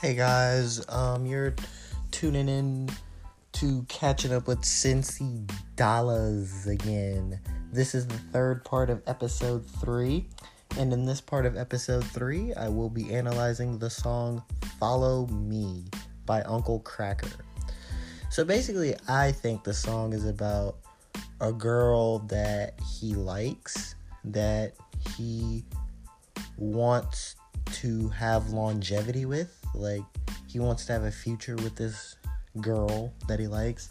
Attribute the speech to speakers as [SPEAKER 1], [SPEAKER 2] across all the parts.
[SPEAKER 1] Hey guys, um, you're tuning in to catching up with Cincy Dollars again. This is the third part of episode three, and in this part of episode three, I will be analyzing the song Follow Me by Uncle Kracker. So basically, I think the song is about a girl that he likes, that he wants to have longevity with like he wants to have a future with this girl that he likes.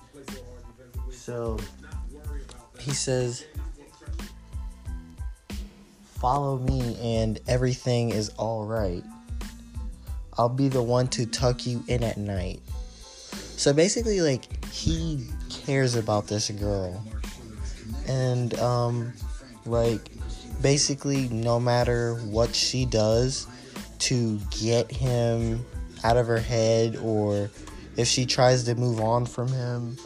[SPEAKER 1] So he says, Follow me and everything is alright. I'll be the one to tuck you in at night. So basically, like, he cares about this girl. And, um, like, basically, no matter what she does, to get him out of her head or if she tries to move on from him,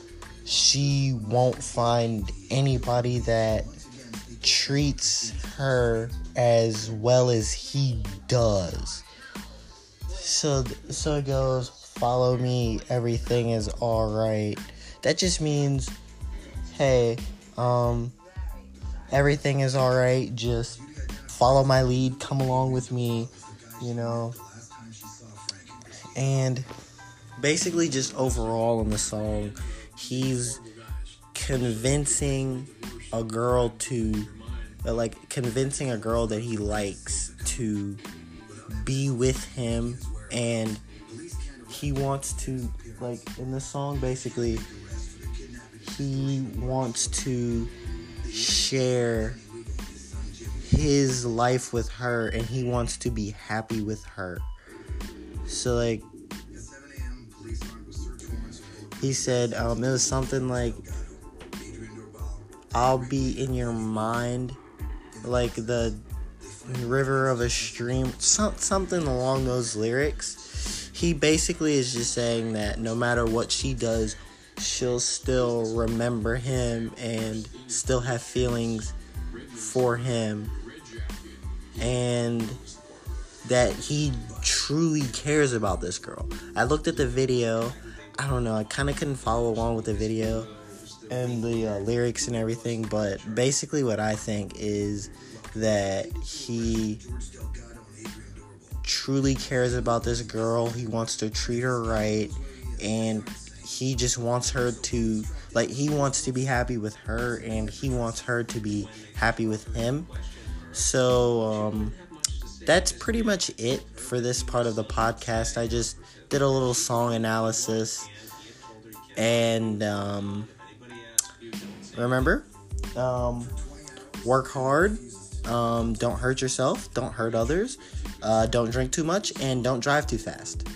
[SPEAKER 1] she won't find anybody that treats her as well as he does. So so it goes, follow me, everything is all right. That just means hey, um everything is all right, just follow my lead, come along with me you know. And basically, just overall in the song, he's convincing a girl to, uh, like, convincing a girl that he likes to be with him, and he wants to, like, in the song, basically, he wants to share his life with her and he wants to be happy with her. So like he said um, it was something like I'll be in your mind like the river of a stream some, something along those lyrics. He basically is just saying that no matter what she does, she'll still remember him and still have feelings for him and that he truly cares about this girl. I looked at the video. I don't know. I kind of couldn't follow along with the video and the uh, lyrics and everything, but basically, what I think is that he truly cares about this girl. He wants to treat her right, and he just wants her to like he wants to be happy with her, and he wants her to be happy with him. So, um, that's pretty much it for this part of the podcast. I just did a little song analysis. And um, remember, um, work hard, um, don't hurt yourself, don't hurt others, uh, don't drink too much, and don't drive too fast.